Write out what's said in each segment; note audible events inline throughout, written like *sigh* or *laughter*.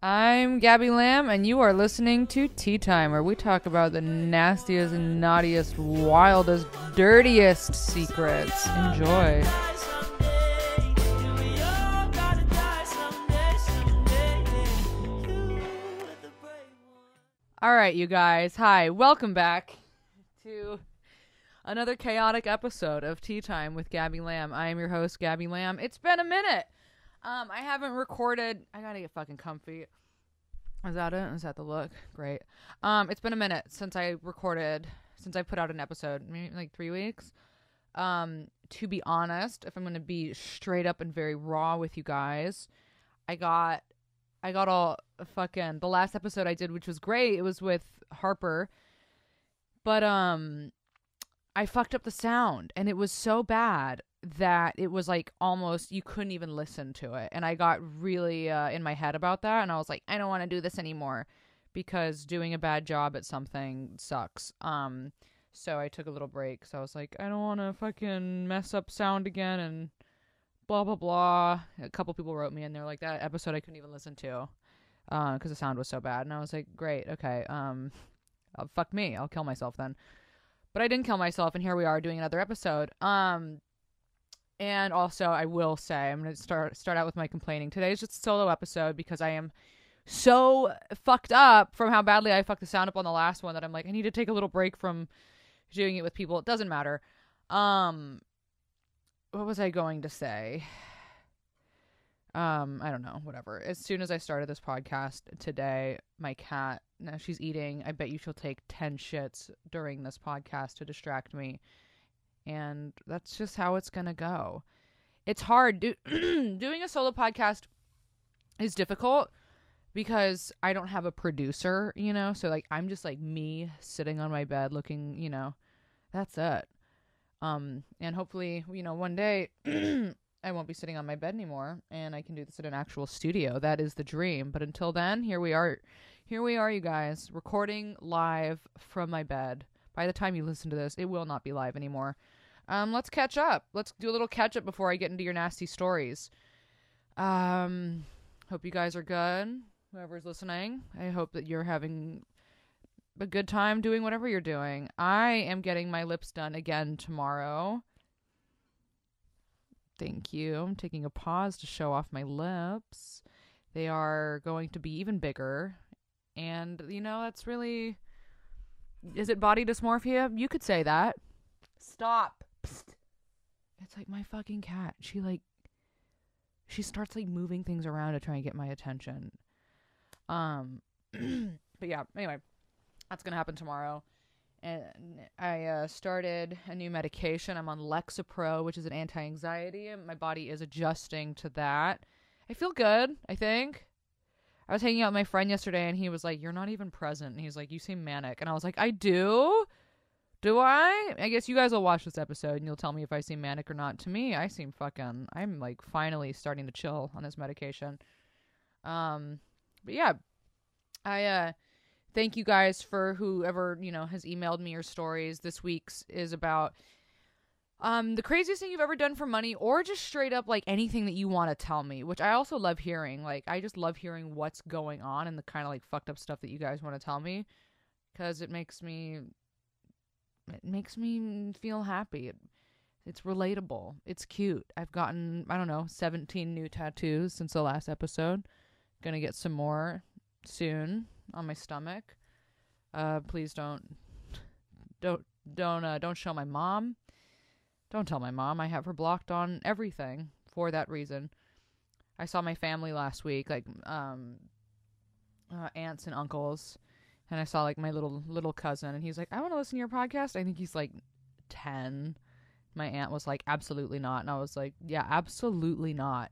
I'm Gabby Lamb, and you are listening to Tea Time, where we talk about the nastiest, naughtiest, wildest, dirtiest secrets. Enjoy. All right, you guys. Hi, welcome back to another chaotic episode of Tea Time with Gabby Lamb. I am your host, Gabby Lamb. It's been a minute. Um, I haven't recorded. I gotta get fucking comfy. Is that it? Is that the look? Great. Um, it's been a minute since I recorded, since I put out an episode, maybe like three weeks. Um, to be honest, if I'm gonna be straight up and very raw with you guys, I got, I got all fucking the last episode I did, which was great. It was with Harper, but um, I fucked up the sound, and it was so bad that it was like almost you couldn't even listen to it. And i got really uh, in my head about that and i was like i don't want to do this anymore because doing a bad job at something sucks. Um so i took a little break so i was like i don't want to fucking mess up sound again and blah blah blah. A couple people wrote me and they're like that episode i couldn't even listen to because uh, the sound was so bad. And i was like great okay um uh, fuck me i'll kill myself then. But i didn't kill myself and here we are doing another episode. Um and also, I will say, I'm going to start start out with my complaining. Today is just a solo episode because I am so fucked up from how badly I fucked the sound up on the last one that I'm like, I need to take a little break from doing it with people. It doesn't matter. Um, what was I going to say? Um, I don't know, whatever. As soon as I started this podcast today, my cat, now she's eating. I bet you she'll take 10 shits during this podcast to distract me and that's just how it's going to go. It's hard do- *clears throat* doing a solo podcast is difficult because I don't have a producer, you know? So like I'm just like me sitting on my bed looking, you know, that's it. Um and hopefully, you know, one day *clears throat* I won't be sitting on my bed anymore and I can do this in an actual studio. That is the dream. But until then, here we are. Here we are, you guys, recording live from my bed. By the time you listen to this, it will not be live anymore. Um, let's catch up. Let's do a little catch up before I get into your nasty stories. Um, hope you guys are good. Whoever's listening, I hope that you're having a good time doing whatever you're doing. I am getting my lips done again tomorrow. Thank you. I'm taking a pause to show off my lips. They are going to be even bigger. And, you know, that's really. Is it body dysmorphia? You could say that. Stop. Psst. It's like my fucking cat. She like she starts like moving things around to try and get my attention. Um *clears throat* but yeah, anyway, that's going to happen tomorrow. And I uh, started a new medication. I'm on Lexapro, which is an anti-anxiety. My body is adjusting to that. I feel good, I think. I was hanging out with my friend yesterday and he was like, "You're not even present." And he's like, "You seem manic." And I was like, "I do." Do I? I guess you guys will watch this episode and you'll tell me if I seem manic or not. To me, I seem fucking. I'm like finally starting to chill on this medication. Um, but yeah, I uh, thank you guys for whoever you know has emailed me your stories. This week's is about um the craziest thing you've ever done for money, or just straight up like anything that you want to tell me, which I also love hearing. Like I just love hearing what's going on and the kind of like fucked up stuff that you guys want to tell me, because it makes me it makes me feel happy. It, it's relatable. It's cute. I've gotten, I don't know, 17 new tattoos since the last episode. Gonna get some more soon on my stomach. Uh, please don't, don't, don't, uh, don't show my mom. Don't tell my mom. I have her blocked on everything for that reason. I saw my family last week, like, um, uh, aunts and uncles and I saw like my little little cousin, and he's like, "I want to listen to your podcast." I think he's like ten. My aunt was like, "Absolutely not," and I was like, "Yeah, absolutely not."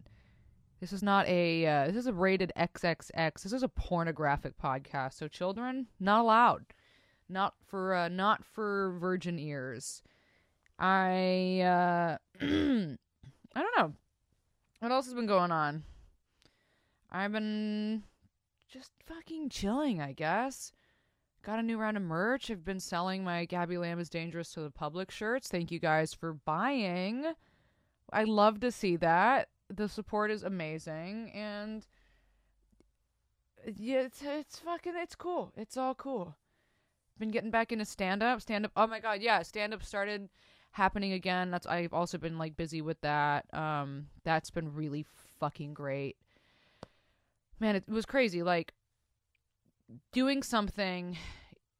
This is not a uh, this is a rated XXX. This is a pornographic podcast, so children not allowed. Not for uh, not for virgin ears. I uh *clears throat* I don't know. What else has been going on? I've been just fucking chilling, I guess. Got a new round of merch. I've been selling my Gabby Lamb is Dangerous to the Public shirts. Thank you guys for buying. I love to see that. The support is amazing. And yeah, it's it's fucking it's cool. It's all cool. Been getting back into stand up. Stand up. Oh my god, yeah, stand up started happening again. That's I've also been like busy with that. Um that's been really fucking great. Man, it was crazy like doing something,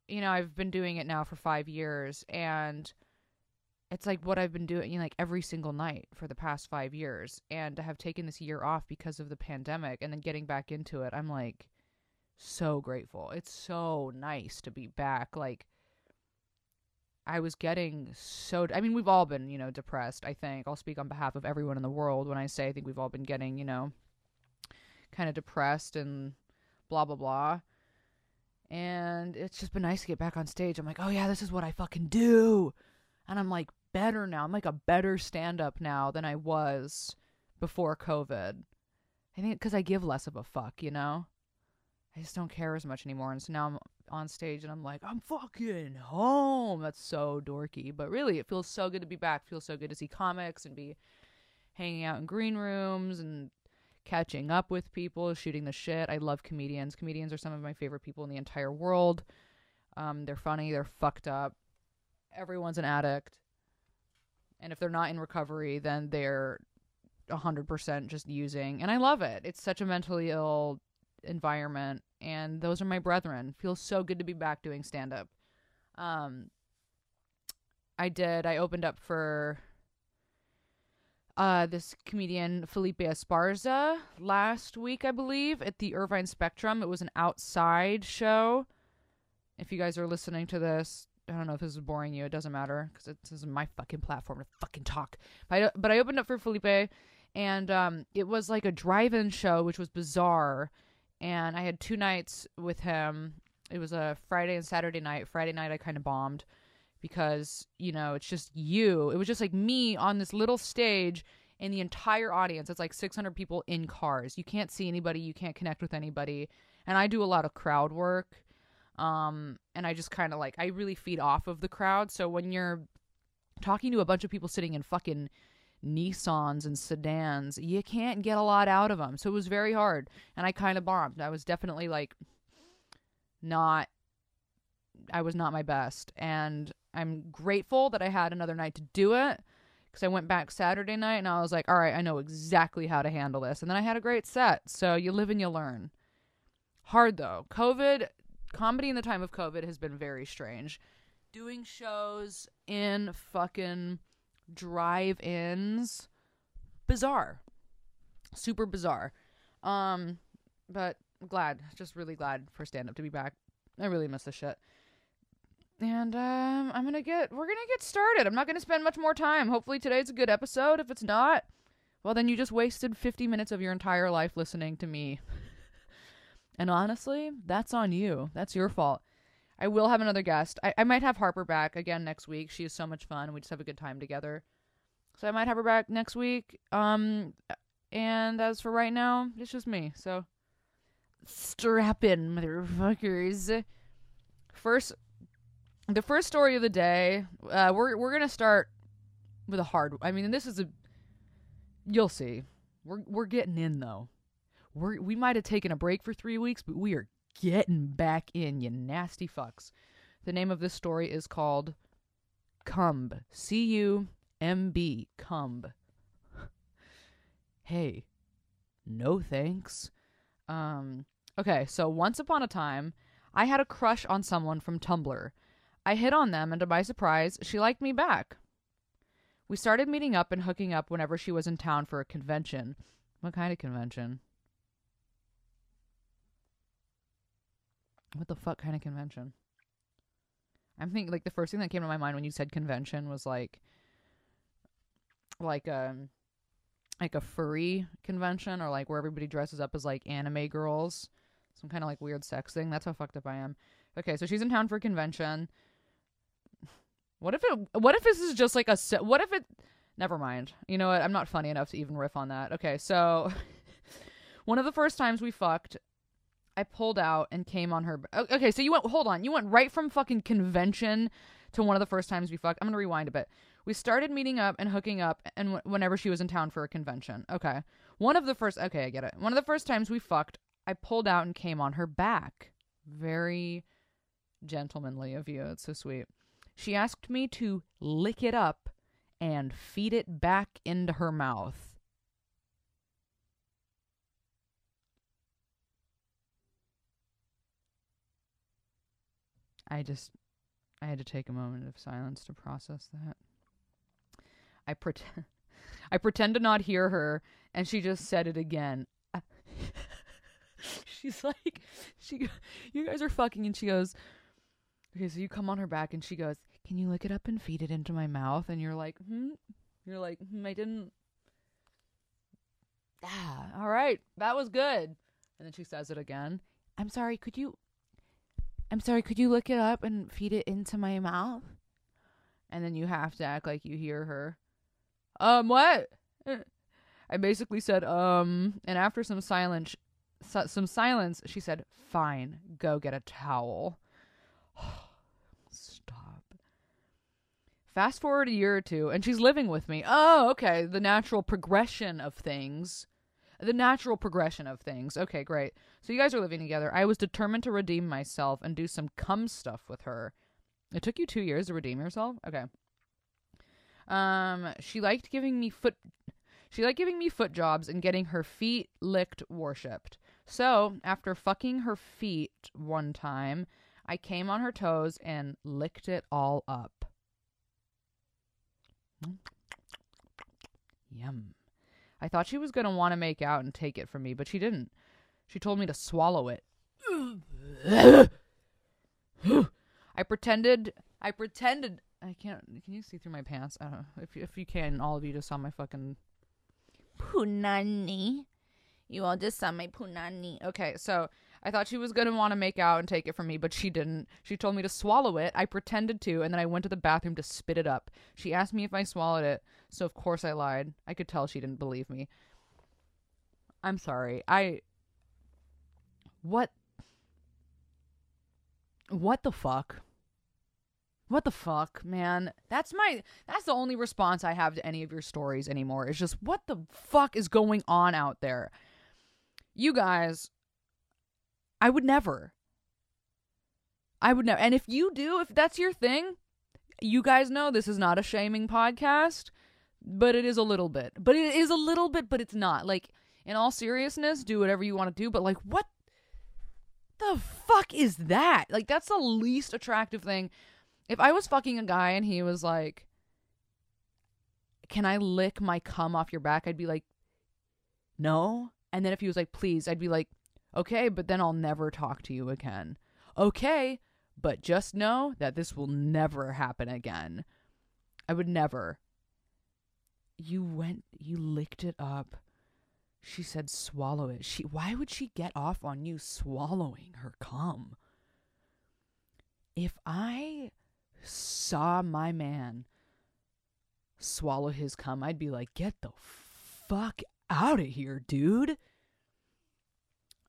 you know, I've been doing it now for 5 years and it's like what I've been doing you know, like every single night for the past 5 years and to have taken this year off because of the pandemic and then getting back into it. I'm like so grateful. It's so nice to be back. Like, I was getting so. I mean, we've all been, you know, depressed. I think I'll speak on behalf of everyone in the world when I say I think we've all been getting, you know, kind of depressed and blah blah blah. And it's just been nice to get back on stage. I'm like, oh yeah, this is what I fucking do, and I'm like better now. I'm like a better stand up now than I was before COVID. I think because I give less of a fuck, you know. I just don't care as much anymore. And so now I'm on stage and I'm like, I'm fucking home. That's so dorky. But really, it feels so good to be back. It feels so good to see comics and be hanging out in green rooms and catching up with people, shooting the shit. I love comedians. Comedians are some of my favorite people in the entire world. Um, they're funny, they're fucked up. Everyone's an addict. And if they're not in recovery, then they're 100% just using. And I love it. It's such a mentally ill environment and those are my brethren. Feels so good to be back doing stand up. Um I did. I opened up for uh this comedian Felipe Esparza last week, I believe, at the Irvine Spectrum. It was an outside show. If you guys are listening to this, I don't know if this is boring you. It doesn't matter because this is my fucking platform to fucking talk. But I, but I opened up for Felipe, and um, it was like a drive-in show, which was bizarre and I had two nights with him. It was a Friday and Saturday night. Friday night I kind of bombed because, you know, it's just you. It was just like me on this little stage and the entire audience. It's like 600 people in cars. You can't see anybody, you can't connect with anybody. And I do a lot of crowd work. Um and I just kind of like I really feed off of the crowd. So when you're talking to a bunch of people sitting in fucking Nissans and sedans, you can't get a lot out of them. So it was very hard. And I kind of bombed. I was definitely like not, I was not my best. And I'm grateful that I had another night to do it because I went back Saturday night and I was like, all right, I know exactly how to handle this. And then I had a great set. So you live and you learn. Hard though. COVID, comedy in the time of COVID has been very strange. Doing shows in fucking drive-ins bizarre super bizarre um but glad just really glad for stand up to be back i really miss the shit and um i'm gonna get we're gonna get started i'm not gonna spend much more time hopefully today's a good episode if it's not well then you just wasted 50 minutes of your entire life listening to me *laughs* and honestly that's on you that's your fault I will have another guest. I, I might have Harper back again next week. She is so much fun. We just have a good time together. So I might have her back next week. Um, and as for right now, it's just me. So strap in, motherfuckers. First, the first story of the day. Uh, we're we're gonna start with a hard. I mean, this is a. You'll see. We're we're getting in though. We we might have taken a break for three weeks, but we are getting back in, you nasty fucks. The name of this story is called Cumb. C U M B. Cumb. *laughs* hey, no thanks. Um, okay, so once upon a time, I had a crush on someone from Tumblr. I hit on them, and to my surprise, she liked me back. We started meeting up and hooking up whenever she was in town for a convention. What kind of convention? What the fuck kind of convention? I'm thinking like the first thing that came to my mind when you said convention was like like um like a furry convention or like where everybody dresses up as like anime girls. Some kind of like weird sex thing. That's how fucked up I am. Okay, so she's in town for a convention. What if it what if this is just like a what if it never mind. You know what? I'm not funny enough to even riff on that. Okay, so *laughs* one of the first times we fucked, I pulled out and came on her. Okay, so you went. Hold on. You went right from fucking convention to one of the first times we fucked. I'm gonna rewind a bit. We started meeting up and hooking up, and w- whenever she was in town for a convention. Okay, one of the first. Okay, I get it. One of the first times we fucked, I pulled out and came on her back. Very gentlemanly of you. It's so sweet. She asked me to lick it up and feed it back into her mouth. I just I had to take a moment of silence to process that. I pretend *laughs* I pretend to not hear her and she just said it again. *laughs* She's like she you guys are fucking and she goes Okay, so you come on her back and she goes, "Can you lick it up and feed it into my mouth?" And you're like, "Hmm." You're like, hmm, "I didn't." Ah, all right, that was good. And then she says it again. I'm sorry. Could you I'm sorry, could you lick it up and feed it into my mouth? And then you have to act like you hear her. Um, what? *laughs* I basically said, um, and after some silence, some silence, she said, "Fine, go get a towel." Stop. Fast forward a year or two, and she's living with me. Oh, okay. The natural progression of things the natural progression of things. Okay, great. So you guys are living together. I was determined to redeem myself and do some cum stuff with her. It took you two years to redeem yourself? Okay. Um, she liked giving me foot she liked giving me foot jobs and getting her feet licked worshipped. So, after fucking her feet one time, I came on her toes and licked it all up. Mm. Yum. I thought she was going to want to make out and take it from me, but she didn't. She told me to swallow it. I pretended. I pretended. I can't. Can you see through my pants? I don't know. If, if you can, all of you just saw my fucking. Punani. You all just saw my punani. Okay, so I thought she was going to want to make out and take it from me, but she didn't. She told me to swallow it. I pretended to, and then I went to the bathroom to spit it up. She asked me if I swallowed it, so of course I lied. I could tell she didn't believe me. I'm sorry. I. What? What the fuck? What the fuck, man? That's my that's the only response I have to any of your stories anymore. It's just what the fuck is going on out there? You guys I would never. I would never. And if you do, if that's your thing, you guys know this is not a shaming podcast, but it is a little bit. But it is a little bit, but it's not. Like, in all seriousness, do whatever you want to do, but like, what the fuck is that? Like, that's the least attractive thing. If I was fucking a guy and he was like, Can I lick my cum off your back? I'd be like, No. And then if he was like, Please, I'd be like, Okay, but then I'll never talk to you again. Okay, but just know that this will never happen again. I would never. You went, you licked it up. She said, swallow it. She, why would she get off on you swallowing her cum? If I saw my man swallow his cum, I'd be like, get the fuck out of here, dude.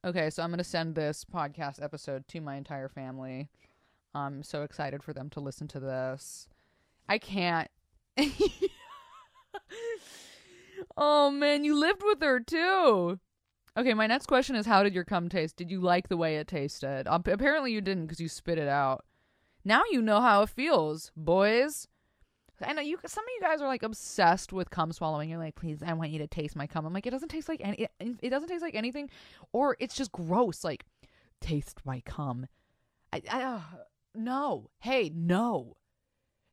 Okay, so I'm going to send this podcast episode to my entire family. I'm so excited for them to listen to this. I can't. *laughs* oh man, you lived with her too. Okay, my next question is how did your cum taste? Did you like the way it tasted? Um, apparently you didn't because you spit it out. Now you know how it feels, boys. I know you. Some of you guys are like obsessed with cum swallowing. You're like, please, I want you to taste my cum. I'm like, it doesn't taste like any. It, it doesn't taste like anything, or it's just gross. Like, taste my cum. I, I uh, no. Hey, no.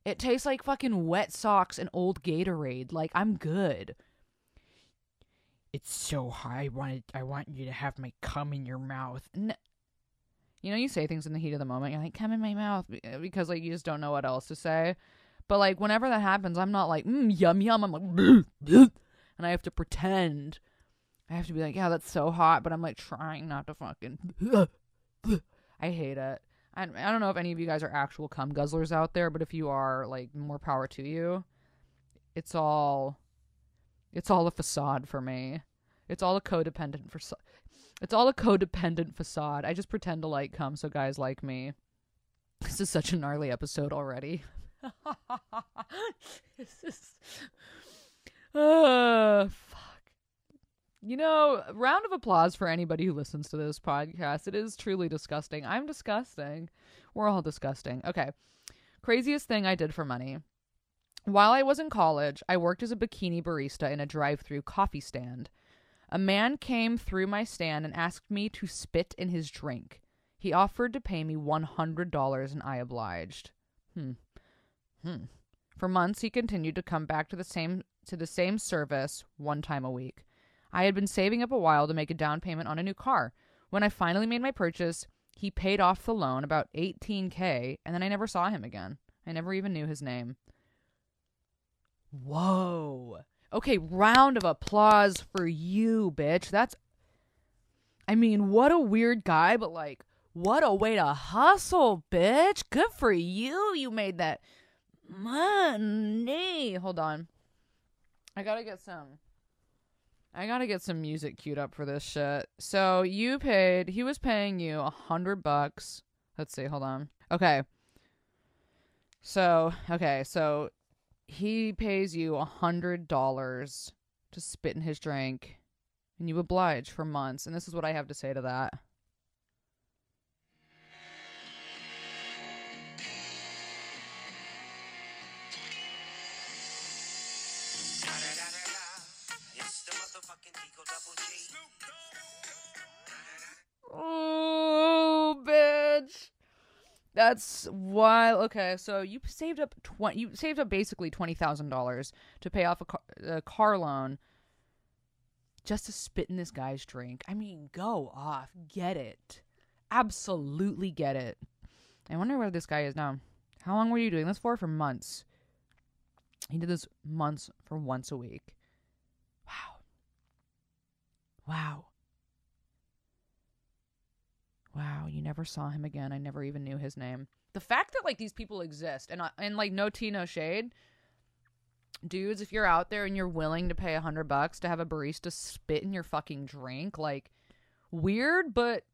It tastes like fucking wet socks and old Gatorade. Like, I'm good. It's so high. I wanted. I want you to have my cum in your mouth. You know, you say things in the heat of the moment. You're like, come in my mouth because like you just don't know what else to say. But like whenever that happens, I'm not like mm, yum yum. I'm like and I have to pretend. I have to be like, yeah, that's so hot, but I'm like trying not to fucking. *laughs* I hate it. I I don't know if any of you guys are actual cum guzzlers out there, but if you are, like, more power to you. It's all, it's all a facade for me. It's all a codependent for. It's all a codependent facade. I just pretend to like cum so guys like me. This is such a gnarly episode already. *laughs* *laughs* this is. Uh, fuck. You know, round of applause for anybody who listens to this podcast. It is truly disgusting. I'm disgusting. We're all disgusting. Okay. Craziest thing I did for money. While I was in college, I worked as a bikini barista in a drive through coffee stand. A man came through my stand and asked me to spit in his drink. He offered to pay me $100 and I obliged. Hmm. Hmm. For months he continued to come back to the same to the same service one time a week. I had been saving up a while to make a down payment on a new car. When I finally made my purchase, he paid off the loan about 18k and then I never saw him again. I never even knew his name. Whoa. Okay, round of applause for you, bitch. That's I mean, what a weird guy, but like what a way to hustle, bitch. Good for you. You made that money. Hold on. I got to get some I got to get some music queued up for this shit. So, you paid he was paying you a 100 bucks. Let's see, hold on. Okay. So, okay, so he pays you a hundred dollars to spit in his drink and you oblige for months and this is what i have to say to that That's wild. Okay, so you saved up twenty. You saved up basically twenty thousand dollars to pay off a car, a car loan, just to spit in this guy's drink. I mean, go off, get it, absolutely get it. I wonder where this guy is now. How long were you doing this for? For months. He did this months for once a week. Wow. Wow. Wow, you never saw him again. I never even knew his name. The fact that like these people exist and and like no tea, no shade. Dudes, if you're out there and you're willing to pay a hundred bucks to have a barista spit in your fucking drink, like weird, but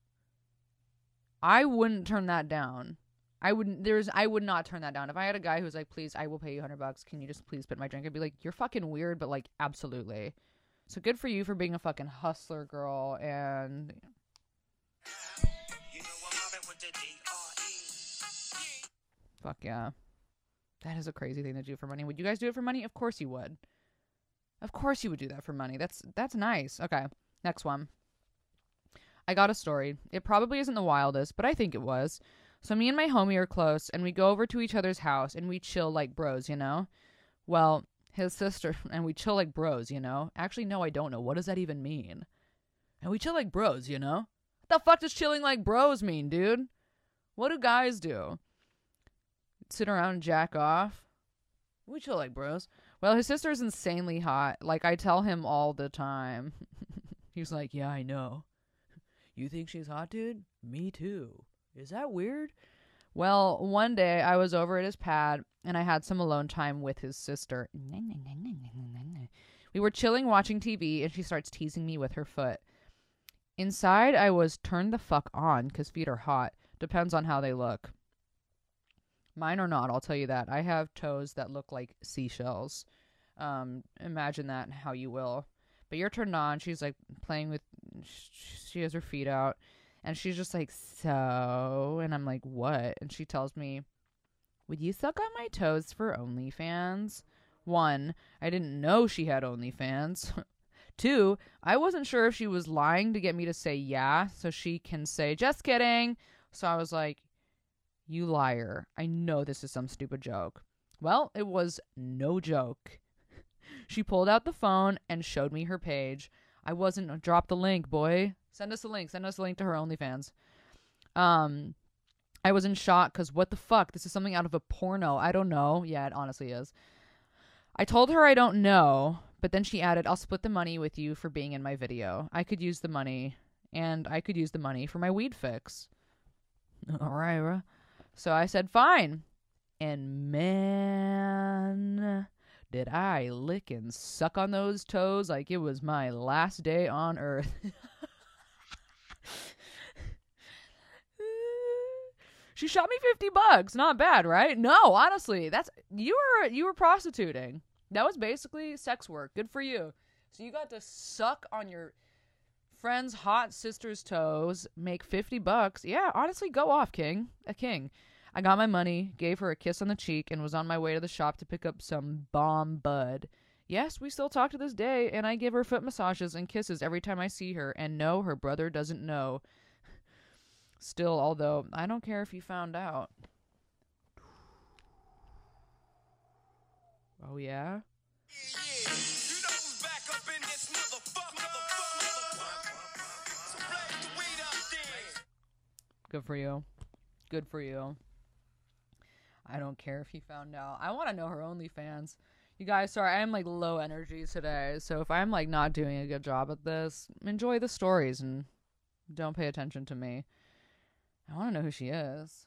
I wouldn't turn that down. I wouldn't. There's. I would not turn that down. If I had a guy who's like, "Please, I will pay you hundred bucks. Can you just please spit my drink?" I'd be like, "You're fucking weird," but like, absolutely. So good for you for being a fucking hustler, girl, and Fuck yeah. That is a crazy thing to do for money. Would you guys do it for money? Of course you would. Of course you would do that for money. That's that's nice. Okay. Next one. I got a story. It probably isn't the wildest, but I think it was. So me and my homie are close and we go over to each other's house and we chill like bros, you know? Well, his sister *laughs* and we chill like bros, you know? Actually, no, I don't know. What does that even mean? And we chill like bros, you know? What the fuck does chilling like bros mean, dude? What do guys do? Sit around and jack off. We chill like bros. Well, his sister's insanely hot. Like I tell him all the time. *laughs* He's like, "Yeah, I know." You think she's hot, dude? Me too. Is that weird? Well, one day I was over at his pad and I had some alone time with his sister. We were chilling watching TV and she starts teasing me with her foot. Inside, I was turned the fuck on because feet are hot. Depends on how they look. Mine are not, I'll tell you that. I have toes that look like seashells. Um, imagine that how you will. But you're turned on. She's like playing with, she has her feet out. And she's just like, so. And I'm like, what? And she tells me, would you suck on my toes for OnlyFans? One, I didn't know she had OnlyFans. *laughs* Two, I wasn't sure if she was lying to get me to say yeah so she can say, just kidding. So I was like, you liar. I know this is some stupid joke. Well, it was no joke. she pulled out the phone and showed me her page. I wasn't drop the link, boy. Send us a link. Send us a link to her OnlyFans. Um I was in shock cuz what the fuck? This is something out of a porno. I don't know. Yeah, it honestly is. I told her I don't know, but then she added, "I'll split the money with you for being in my video. I could use the money and I could use the money for my weed fix." *laughs* All right. So I said, fine. And man, did I lick and suck on those toes like it was my last day on earth. *laughs* she shot me 50 bucks. Not bad, right? No, honestly, that's you were you were prostituting. That was basically sex work. Good for you. So you got to suck on your friend's hot sister's toes, make 50 bucks. Yeah, honestly, go off, king. A king. I got my money, gave her a kiss on the cheek, and was on my way to the shop to pick up some bomb bud. Yes, we still talk to this day, and I give her foot massages and kisses every time I see her, and no, her brother doesn't know. *sighs* Still, although, I don't care if you found out. *sighs* Oh, yeah? Good for you. Good for you. I don't care if he found out. I want to know her OnlyFans. You guys, sorry, I'm like low energy today. So if I'm like not doing a good job at this, enjoy the stories and don't pay attention to me. I want to know who she is.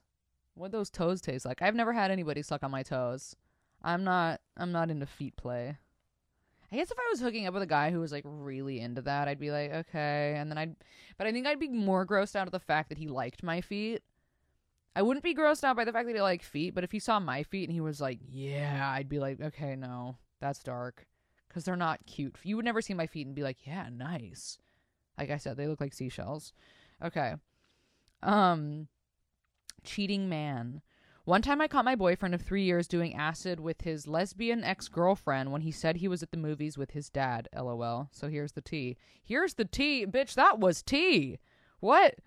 What those toes taste like. I've never had anybody suck on my toes. I'm not I'm not into feet play. I guess if I was hooking up with a guy who was like really into that, I'd be like, okay. And then I'd, but I think I'd be more grossed out of the fact that he liked my feet. I wouldn't be grossed out by the fact that he liked feet, but if he saw my feet and he was like, yeah, I'd be like, okay, no, that's dark. Because they're not cute. You would never see my feet and be like, yeah, nice. Like I said, they look like seashells. Okay. Um, cheating man. One time I caught my boyfriend of three years doing acid with his lesbian ex girlfriend when he said he was at the movies with his dad. LOL. So here's the tea. Here's the tea. Bitch, that was tea. What?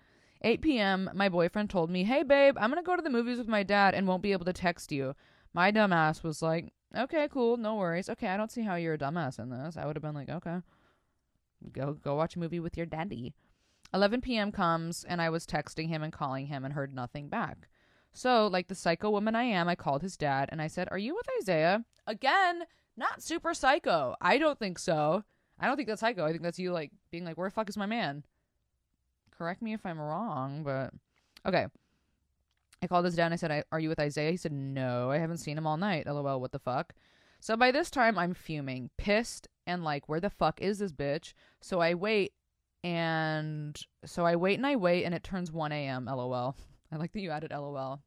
8 p.m., my boyfriend told me, Hey, babe, I'm going to go to the movies with my dad and won't be able to text you. My dumbass was like, Okay, cool, no worries. Okay, I don't see how you're a dumbass in this. I would have been like, Okay, go, go watch a movie with your daddy. 11 p.m. comes, and I was texting him and calling him and heard nothing back. So, like the psycho woman I am, I called his dad and I said, Are you with Isaiah? Again, not super psycho. I don't think so. I don't think that's psycho. I think that's you, like, being like, Where the fuck is my man? Correct me if I'm wrong, but okay. I called his dad and I said, Are you with Isaiah? He said, No, I haven't seen him all night. LOL, what the fuck? So by this time, I'm fuming, pissed, and like, Where the fuck is this bitch? So I wait and so I wait and I wait and it turns 1 a.m. LOL. I like that you added LOL.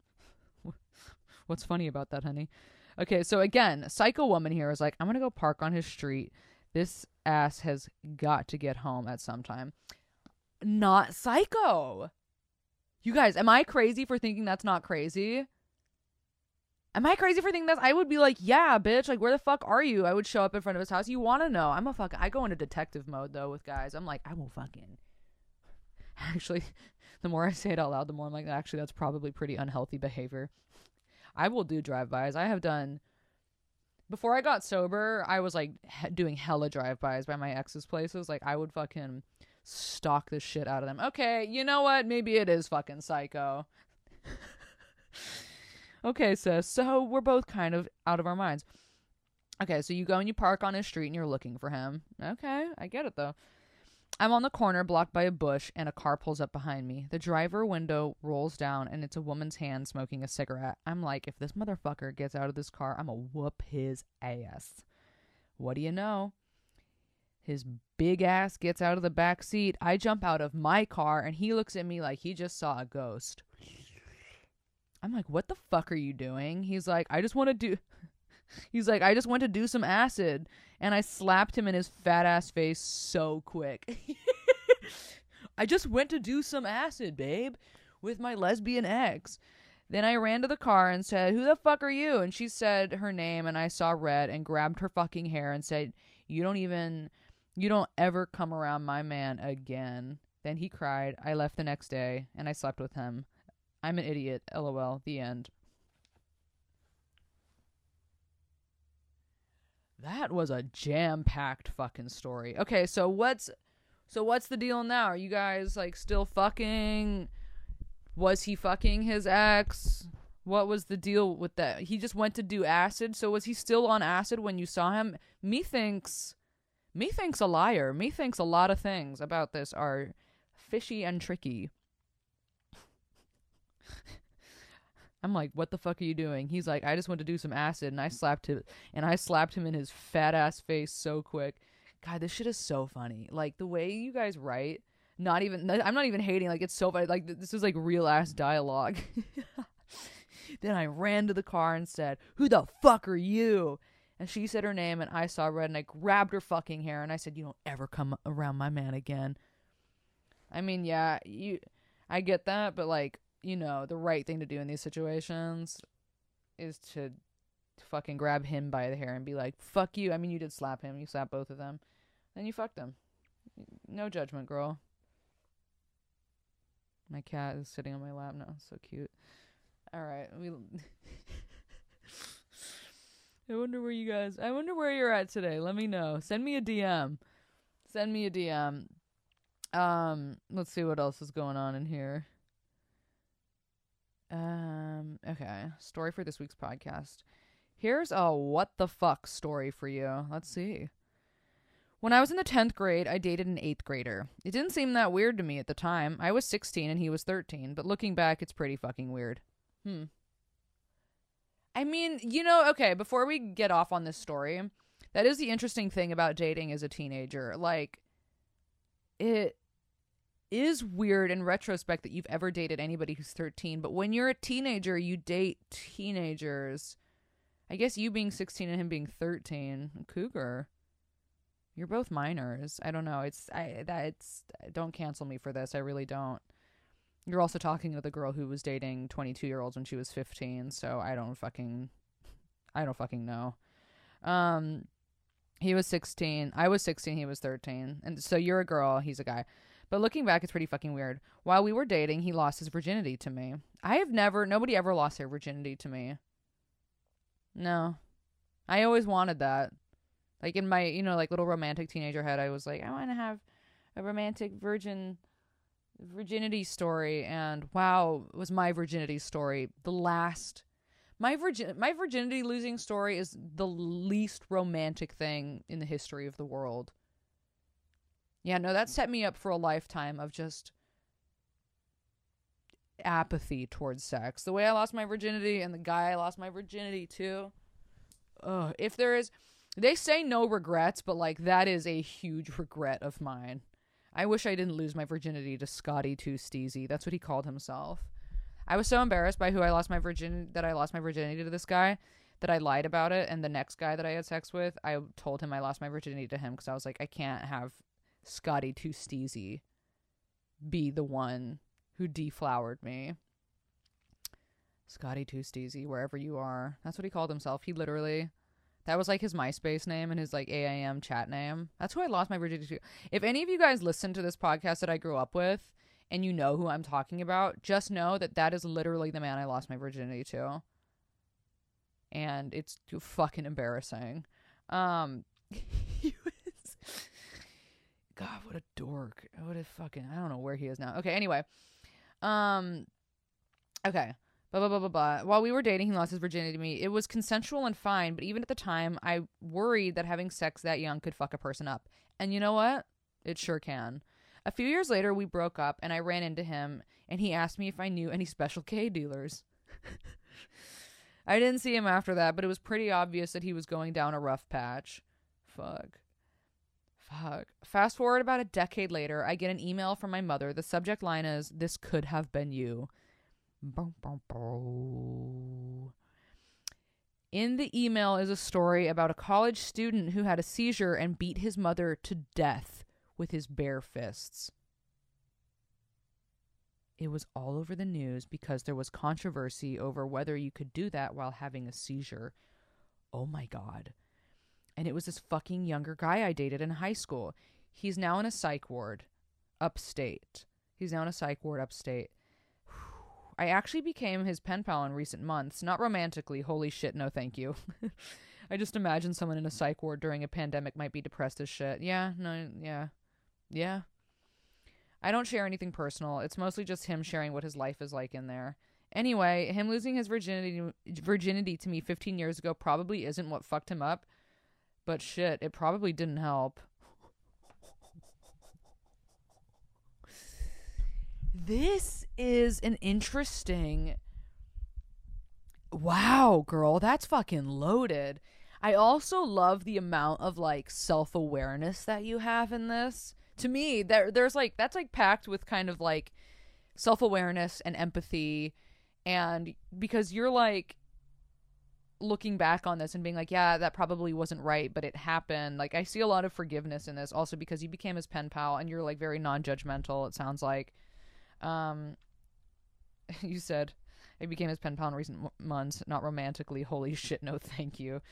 *laughs* What's funny about that, honey? Okay, so again, psycho woman here is like, I'm gonna go park on his street. This ass has got to get home at some time. Not psycho. You guys, am I crazy for thinking that's not crazy? Am I crazy for thinking that? I would be like, yeah, bitch. Like, where the fuck are you? I would show up in front of his house. You want to know? I'm a fucking. I go into detective mode though with guys. I'm like, I will fucking. *laughs* Actually, the more *laughs* I say it out loud, the more I'm like, actually, that's probably pretty unhealthy behavior. I will do drive-bys. I have done. Before I got sober, I was like he- doing hella drive-bys by my ex's places. Like, I would fucking stalk the shit out of them. Okay, you know what? Maybe it is fucking psycho. *laughs* okay, sis. So we're both kind of out of our minds. Okay, so you go and you park on his street and you're looking for him. Okay, I get it though. I'm on the corner blocked by a bush and a car pulls up behind me. The driver window rolls down and it's a woman's hand smoking a cigarette. I'm like, if this motherfucker gets out of this car, I'm gonna whoop his ass. What do you know? His big ass gets out of the back seat. I jump out of my car and he looks at me like he just saw a ghost. I'm like, what the fuck are you doing? He's like, I just want to do. He's like, I just went to do some acid. And I slapped him in his fat ass face so quick. *laughs* I just went to do some acid, babe, with my lesbian ex. Then I ran to the car and said, Who the fuck are you? And she said her name, and I saw red and grabbed her fucking hair and said, You don't even, you don't ever come around my man again. Then he cried. I left the next day and I slept with him. I'm an idiot. LOL. The end. That was a jam-packed fucking story. Okay, so what's so what's the deal now? Are you guys like still fucking? Was he fucking his ex? What was the deal with that? He just went to do acid. So was he still on acid when you saw him? Methinks, methinks a liar. Methinks a lot of things about this are fishy and tricky. *laughs* I'm like, what the fuck are you doing? He's like, I just went to do some acid and I slapped him and I slapped him in his fat ass face so quick. God, this shit is so funny. Like the way you guys write, not even I'm not even hating, like it's so funny. Like this is like real ass dialogue. *laughs* then I ran to the car and said, Who the fuck are you? And she said her name, and I saw red, and I grabbed her fucking hair, and I said, "You don't ever come around my man again." I mean, yeah, you, I get that, but like, you know, the right thing to do in these situations is to fucking grab him by the hair and be like, "Fuck you." I mean, you did slap him. You slapped both of them. Then you fucked them. No judgment, girl. My cat is sitting on my lap now. So cute. All right, we. *laughs* I wonder where you guys. I wonder where you're at today. Let me know. Send me a DM. Send me a DM. Um, let's see what else is going on in here. Um, okay. Story for this week's podcast. Here's a what the fuck story for you. Let's see. When I was in the 10th grade, I dated an 8th grader. It didn't seem that weird to me at the time. I was 16 and he was 13, but looking back, it's pretty fucking weird. Hmm. I mean, you know, okay, before we get off on this story, that is the interesting thing about dating as a teenager. Like, it is weird in retrospect that you've ever dated anybody who's 13, but when you're a teenager, you date teenagers. I guess you being 16 and him being 13, cougar. You're both minors. I don't know. It's I that it's don't cancel me for this. I really don't. You're also talking to the girl who was dating 22 year olds when she was 15, so I don't fucking I don't fucking know. Um he was 16. I was 16, he was 13. And so you're a girl, he's a guy. But looking back, it's pretty fucking weird. While we were dating, he lost his virginity to me. I have never, nobody ever lost their virginity to me. No. I always wanted that. Like in my, you know, like little romantic teenager head, I was like, I want to have a romantic virgin virginity story and wow, it was my virginity story the last my virgin my virginity losing story is the least romantic thing in the history of the world. Yeah, no, that set me up for a lifetime of just apathy towards sex. The way I lost my virginity and the guy I lost my virginity to. Ugh, if there is they say no regrets, but like that is a huge regret of mine. I wish I didn't lose my virginity to Scotty Too Steezy. That's what he called himself. I was so embarrassed by who I lost my virgin that I lost my virginity to this guy that I lied about it. And the next guy that I had sex with, I told him I lost my virginity to him because I was like, I can't have Scotty Too Steezy be the one who deflowered me. Scotty Too Steezy, wherever you are. That's what he called himself. He literally that was like his MySpace name and his like AIM chat name. That's who I lost my virginity to. If any of you guys listen to this podcast that I grew up with and you know who I'm talking about, just know that that is literally the man I lost my virginity to. And it's too fucking embarrassing. Um *laughs* God, what a dork. What a fucking I don't know where he is now. Okay, anyway. Um okay blah blah blah blah blah. While we were dating, he lost his virginity to me. It was consensual and fine, but even at the time, I worried that having sex that young could fuck a person up. And you know what? It sure can. A few years later, we broke up, and I ran into him, and he asked me if I knew any special K dealers. I didn't see him after that, but it was pretty obvious that he was going down a rough patch. Fuck. Fuck. Fast forward about a decade later, I get an email from my mother. The subject line is, This could have been you. In the email is a story about a college student who had a seizure and beat his mother to death with his bare fists. It was all over the news because there was controversy over whether you could do that while having a seizure. Oh my God. And it was this fucking younger guy I dated in high school. He's now in a psych ward upstate. He's now in a psych ward upstate. I actually became his pen pal in recent months. Not romantically. Holy shit, no thank you. *laughs* I just imagine someone in a psych ward during a pandemic might be depressed as shit. Yeah, no, yeah. Yeah. I don't share anything personal. It's mostly just him sharing what his life is like in there. Anyway, him losing his virginity virginity to me 15 years ago probably isn't what fucked him up. But shit, it probably didn't help. This is an interesting. Wow, girl, that's fucking loaded. I also love the amount of like self awareness that you have in this. To me, there there's like that's like packed with kind of like self awareness and empathy, and because you're like looking back on this and being like, yeah, that probably wasn't right, but it happened. Like I see a lot of forgiveness in this also because you became his pen pal and you're like very non-judgmental, it sounds like. Um *laughs* you said I became his pen pal in recent months, not romantically. Holy *laughs* shit, no thank you.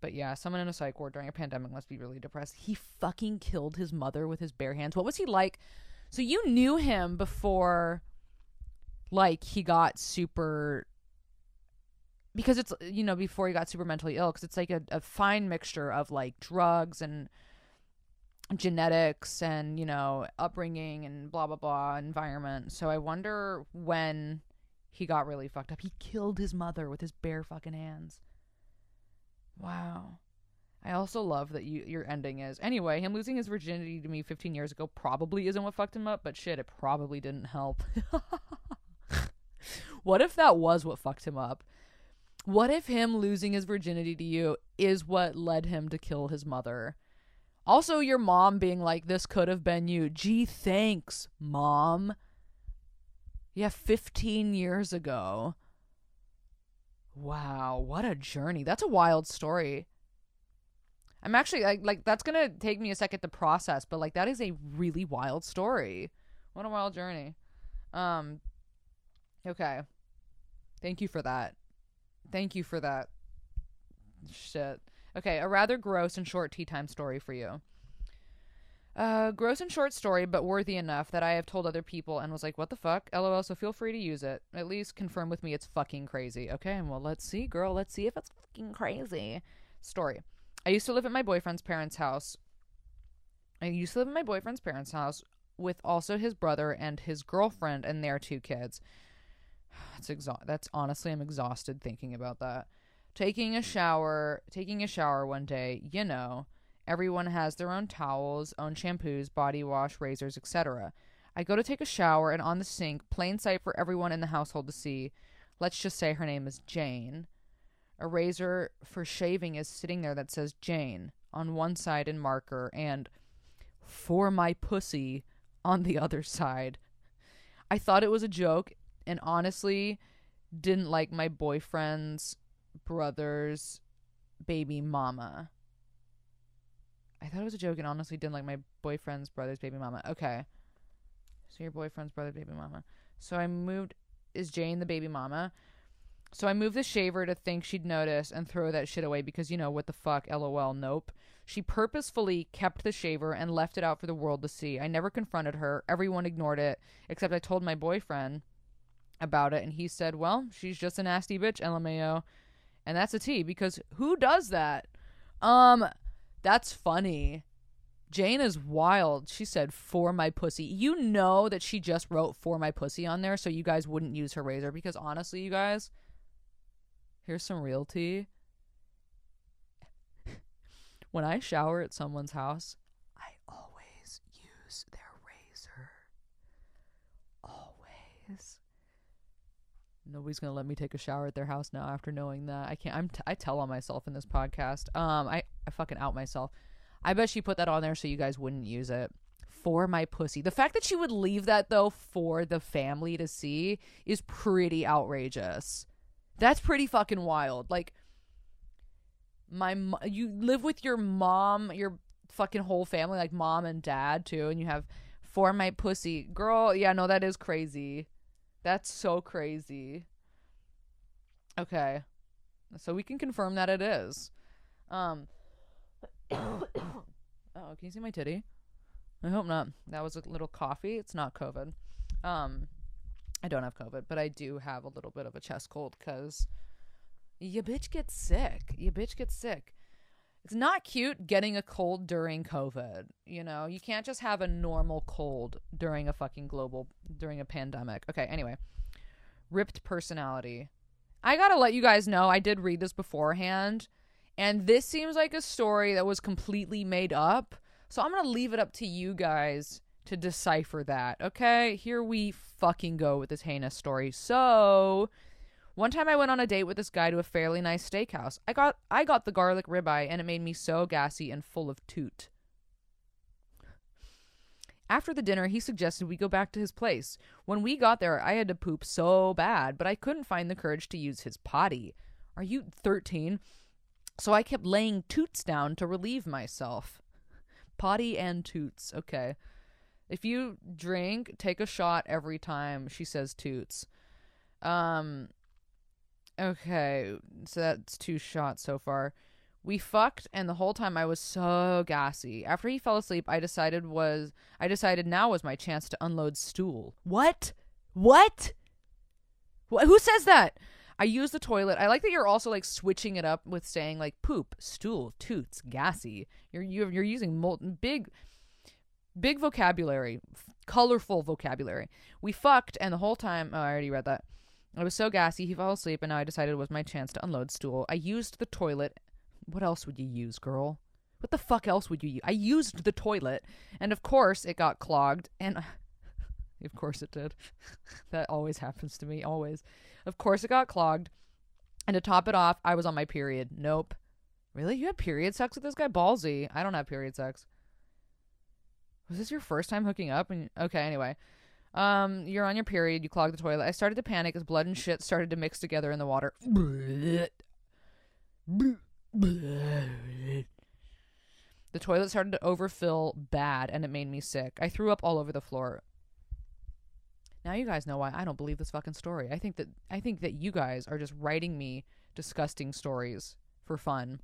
But yeah, someone in a psych ward during a pandemic must be really depressed. He fucking killed his mother with his bare hands. What was he like? So you knew him before like he got super because it's you know before he got super mentally ill because it's like a, a fine mixture of like drugs and genetics and you know upbringing and blah blah blah environment. So i wonder when he got really fucked up. He killed his mother with his bare fucking hands. Wow. I also love that you your ending is anyway him losing his virginity to me 15 years ago probably isn't what fucked him up but shit it probably didn't help. *laughs* What if that was what fucked him up what if him losing his virginity to you is what led him to kill his mother? Also, your mom being like, this could have been you. Gee, thanks, mom. Yeah, 15 years ago. Wow, what a journey. That's a wild story. I'm actually like like that's going to take me a second to process, but like that is a really wild story. What a wild journey. Um okay. Thank you for that. Thank you for that. Shit. Okay, a rather gross and short tea time story for you. Uh, gross and short story, but worthy enough that I have told other people and was like, what the fuck? LOL, so feel free to use it. At least confirm with me it's fucking crazy. Okay, well, let's see, girl. Let's see if it's fucking crazy. Story. I used to live at my boyfriend's parents' house. I used to live at my boyfriend's parents' house with also his brother and his girlfriend and their two kids. That's exa- that's honestly I'm exhausted thinking about that. Taking a shower, taking a shower one day, you know, everyone has their own towels, own shampoos, body wash, razors, etc. I go to take a shower and on the sink, plain sight for everyone in the household to see. Let's just say her name is Jane. A razor for shaving is sitting there that says Jane on one side in marker and for my pussy on the *laughs* other side. I thought it was a joke and honestly didn't like my boyfriend's brother's baby mama. I thought it was a joke and honestly didn't like my boyfriend's brother's baby mama. Okay. So your boyfriend's brother's baby mama. So I moved is Jane the baby mama? So I moved the shaver to think she'd notice and throw that shit away because you know what the fuck, lol, nope. She purposefully kept the shaver and left it out for the world to see. I never confronted her. Everyone ignored it, except I told my boyfriend about it, and he said, "Well, she's just a nasty bitch, LMAO," and that's a T because who does that? Um, that's funny. Jane is wild. She said, "For my pussy." You know that she just wrote "for my pussy" on there, so you guys wouldn't use her razor because honestly, you guys, here's some real tea. *laughs* when I shower at someone's house, I always use their razor. Always nobody's gonna let me take a shower at their house now after knowing that. I can't i'm t- i tell on myself in this podcast. Um i i fucking out myself. I bet she put that on there so you guys wouldn't use it. For my pussy. The fact that she would leave that though for the family to see is pretty outrageous. That's pretty fucking wild. Like my you live with your mom your fucking whole family like mom and dad too and you have for my pussy. Girl yeah no that is crazy that's so crazy. Okay. So we can confirm that it is. Um *coughs* Oh, can you see my titty? I hope not. That was a little coffee. It's not COVID. Um I don't have COVID, but I do have a little bit of a chest cold cuz your bitch gets sick. Your bitch gets sick. It's not cute getting a cold during COVID. You know, you can't just have a normal cold during a fucking global, during a pandemic. Okay, anyway. Ripped personality. I gotta let you guys know, I did read this beforehand, and this seems like a story that was completely made up. So I'm gonna leave it up to you guys to decipher that. Okay, here we fucking go with this heinous story. So, one time I went on a date with this guy to a fairly nice steakhouse. I got I got the garlic ribeye and it made me so gassy and full of toot. After the dinner, he suggested we go back to his place. When we got there, I had to poop so bad, but I couldn't find the courage to use his potty. Are you 13? So I kept laying toots down to relieve myself. Potty and toots. Okay. If you drink, take a shot every time she says toots. Um okay, so that's two shots so far. We fucked and the whole time I was so gassy. After he fell asleep, I decided was I decided now was my chance to unload stool. What? What? Wh- who says that? I use the toilet. I like that you're also like switching it up with saying like poop, stool, toots, gassy. You're you're, you're using molten big big vocabulary, f- colorful vocabulary. We fucked and the whole time, oh, I already read that. I was so gassy, he fell asleep and now I decided it was my chance to unload stool. I used the toilet. What else would you use, girl? What the fuck else would you use? I used the toilet and of course it got clogged and *laughs* of course it did. *laughs* that always happens to me, always. Of course it got clogged. And to top it off, I was on my period. Nope. Really? You had period sex with this guy? Ballsy. I don't have period sex. Was this your first time hooking up? And okay, anyway. Um, you're on your period, you clog the toilet. I started to panic as blood and shit started to mix together in the water. The toilet started to overfill bad and it made me sick. I threw up all over the floor. Now you guys know why I don't believe this fucking story. I think that I think that you guys are just writing me disgusting stories for fun.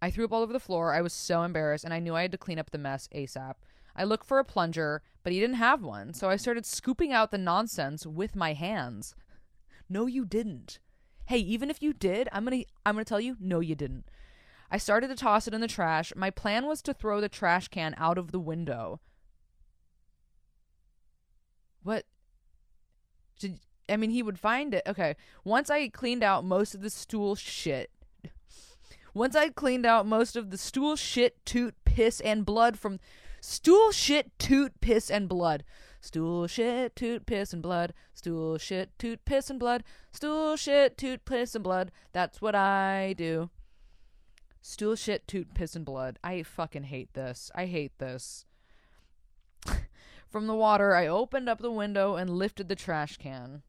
I threw up all over the floor. I was so embarrassed and I knew I had to clean up the mess ASAP. I looked for a plunger, but he didn't have one, so I started scooping out the nonsense with my hands. *laughs* No you didn't. Hey, even if you did, I'm to I'm to tell you no you didn't. I started to toss it in the trash. My plan was to throw the trash can out of the window. What? Did, I mean, he would find it. Okay. Once I cleaned out most of the stool shit. *laughs* Once I cleaned out most of the stool shit, toot, piss, and blood from. Stool shit, toot, piss, and blood. Stool shit, toot, piss, and blood. Stool shit, toot, piss, and blood. Stool shit, toot, piss, and blood. That's what I do. Stool shit, toot, piss, and blood. I fucking hate this. I hate this. *laughs* From the water, I opened up the window and lifted the trash can.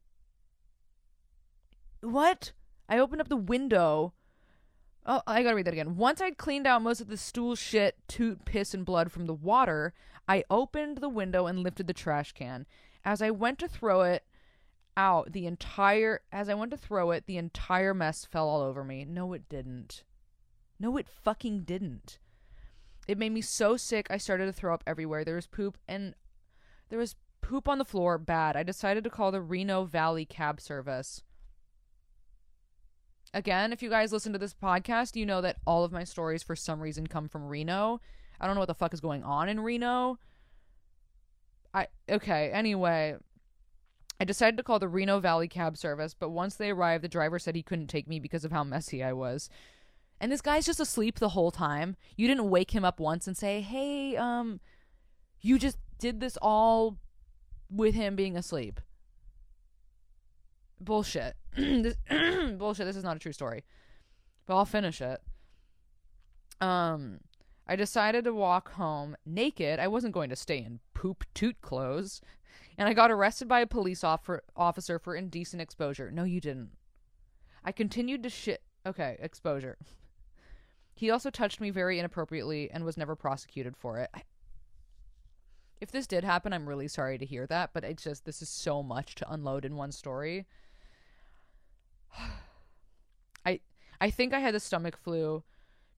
What? I opened up the window. Oh, I gotta read that again. Once I'd cleaned out most of the stool shit, toot, piss, and blood from the water, I opened the window and lifted the trash can. As I went to throw it out, the entire as I went to throw it, the entire mess fell all over me. No, it didn't. No, it fucking didn't. It made me so sick I started to throw up everywhere. There was poop and there was poop on the floor, bad. I decided to call the Reno Valley cab service. Again, if you guys listen to this podcast, you know that all of my stories for some reason come from Reno. I don't know what the fuck is going on in Reno. I okay, anyway, I decided to call the Reno Valley cab service, but once they arrived, the driver said he couldn't take me because of how messy I was. And this guy's just asleep the whole time. You didn't wake him up once and say, "Hey, um, you just did this all with him being asleep." Bullshit. *clears throat* this, *clears throat* bullshit. This is not a true story. But I'll finish it. Um, I decided to walk home naked. I wasn't going to stay in poop toot clothes. And I got arrested by a police officer for indecent exposure. No, you didn't. I continued to shit. Okay, exposure. He also touched me very inappropriately and was never prosecuted for it. I- if this did happen, I'm really sorry to hear that, but it's just this is so much to unload in one story. *sighs* I I think I had the stomach flu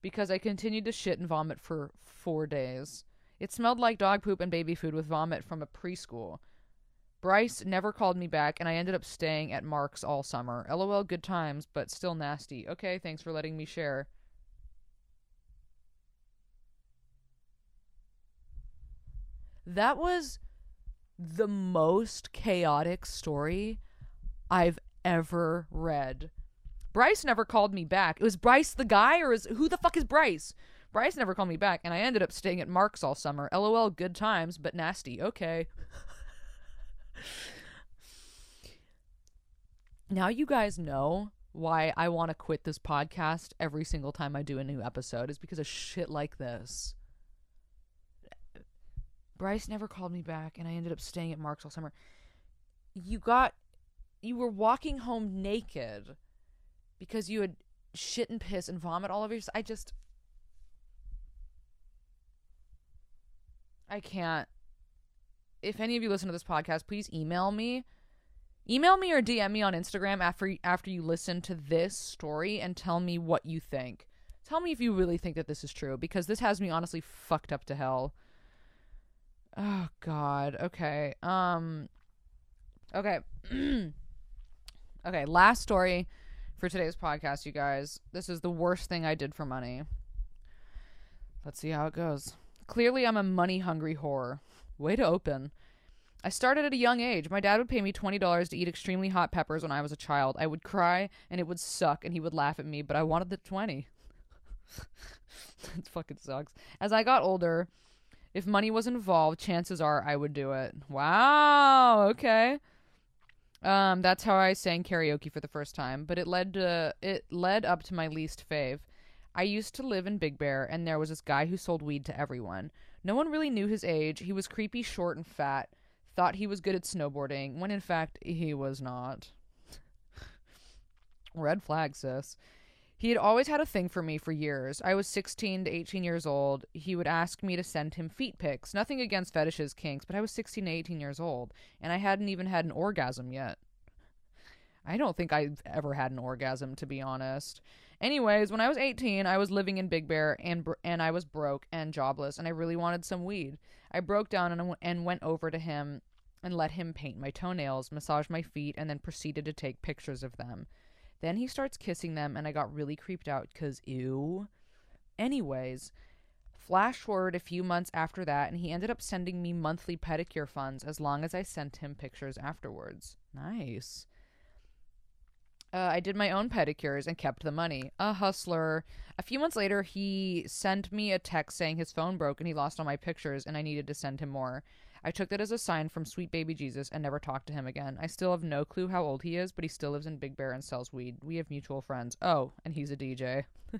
because I continued to shit and vomit for 4 days. It smelled like dog poop and baby food with vomit from a preschool. Bryce never called me back and I ended up staying at Mark's all summer. LOL good times, but still nasty. Okay, thanks for letting me share. That was the most chaotic story I've ever read. Bryce never called me back. It was Bryce the guy, or is who the fuck is Bryce? Bryce never called me back, and I ended up staying at Mark's all summer. LOL, good times, but nasty. Okay. *laughs* now you guys know why I want to quit this podcast every single time I do a new episode is because of shit like this. Bryce never called me back, and I ended up staying at Mark's all summer. You got, you were walking home naked because you would shit and piss and vomit all over yourself. I just I can't. If any of you listen to this podcast, please email me. Email me or DM me on Instagram after after you listen to this story and tell me what you think. Tell me if you really think that this is true because this has me honestly fucked up to hell. Oh god. Okay. Um Okay. *clears throat* okay, last story for today's podcast, you guys. This is the worst thing I did for money. Let's see how it goes. Clearly, I'm a money hungry whore. Way to open. I started at a young age. My dad would pay me $20 to eat extremely hot peppers when I was a child. I would cry and it would suck and he would laugh at me, but I wanted the 20. *laughs* it fucking sucks. As I got older, if money was involved, chances are I would do it. Wow, okay. Um, that's how I sang karaoke for the first time, but it led to it led up to my least fave. I used to live in Big Bear, and there was this guy who sold weed to everyone. No one really knew his age. He was creepy, short, and fat. Thought he was good at snowboarding, when in fact he was not. *laughs* Red flag, sis. He had always had a thing for me for years. I was 16 to 18 years old. He would ask me to send him feet pics. Nothing against fetishes, kinks, but I was 16 to 18 years old, and I hadn't even had an orgasm yet. I don't think I've ever had an orgasm, to be honest. Anyways, when I was 18, I was living in Big Bear and br- and I was broke and jobless, and I really wanted some weed. I broke down and, and went over to him and let him paint my toenails, massage my feet, and then proceeded to take pictures of them. Then he starts kissing them, and I got really creeped out because, ew. Anyways, flash forward a few months after that, and he ended up sending me monthly pedicure funds as long as I sent him pictures afterwards. Nice. Uh, I did my own pedicures and kept the money. A hustler. A few months later, he sent me a text saying his phone broke and he lost all my pictures and I needed to send him more. I took that as a sign from sweet baby Jesus and never talked to him again. I still have no clue how old he is, but he still lives in Big Bear and sells weed. We have mutual friends. Oh, and he's a DJ. *laughs*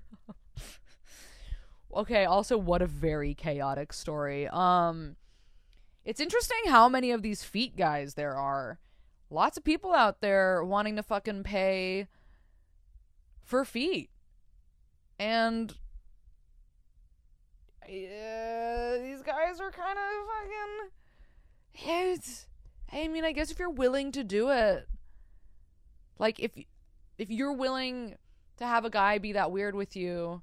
okay, also what a very chaotic story. Um it's interesting how many of these feet guys there are lots of people out there wanting to fucking pay for feet. And uh, these guys are kind of fucking. It's, I mean, I guess if you're willing to do it, like if if you're willing to have a guy be that weird with you,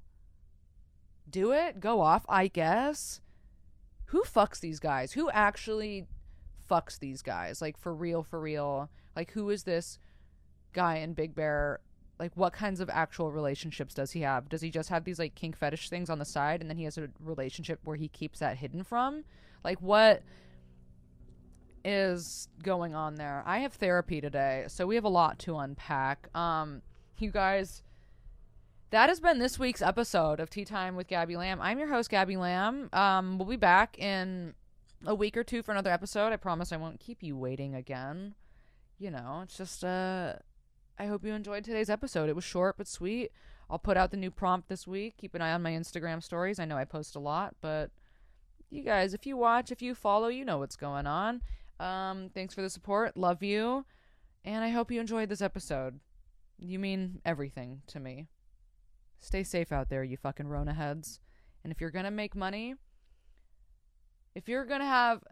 do it. Go off, I guess. Who fucks these guys? Who actually fucks these guys like for real for real like who is this guy in big bear like what kinds of actual relationships does he have does he just have these like kink fetish things on the side and then he has a relationship where he keeps that hidden from like what is going on there i have therapy today so we have a lot to unpack um you guys that has been this week's episode of Tea Time with Gabby Lamb. I'm your host, Gabby Lamb. Um, we'll be back in a week or two for another episode. I promise I won't keep you waiting again. You know, it's just uh I hope you enjoyed today's episode. It was short but sweet. I'll put out the new prompt this week. Keep an eye on my Instagram stories. I know I post a lot, but you guys, if you watch, if you follow, you know what's going on. Um, thanks for the support. Love you. And I hope you enjoyed this episode. You mean everything to me. Stay safe out there, you fucking Rona heads. And if you're gonna make money, if you're to have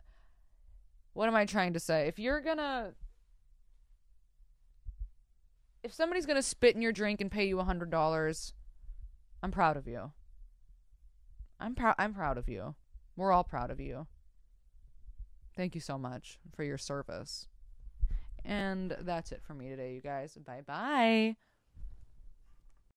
what am I trying to say? If you're to if somebody's to spit in your drink and pay you a $100, I'm proud of you. I'm proud I'm proud of you. We're all proud of you. Thank you so much for your service. And that's it for me today, you guys. Bye bye.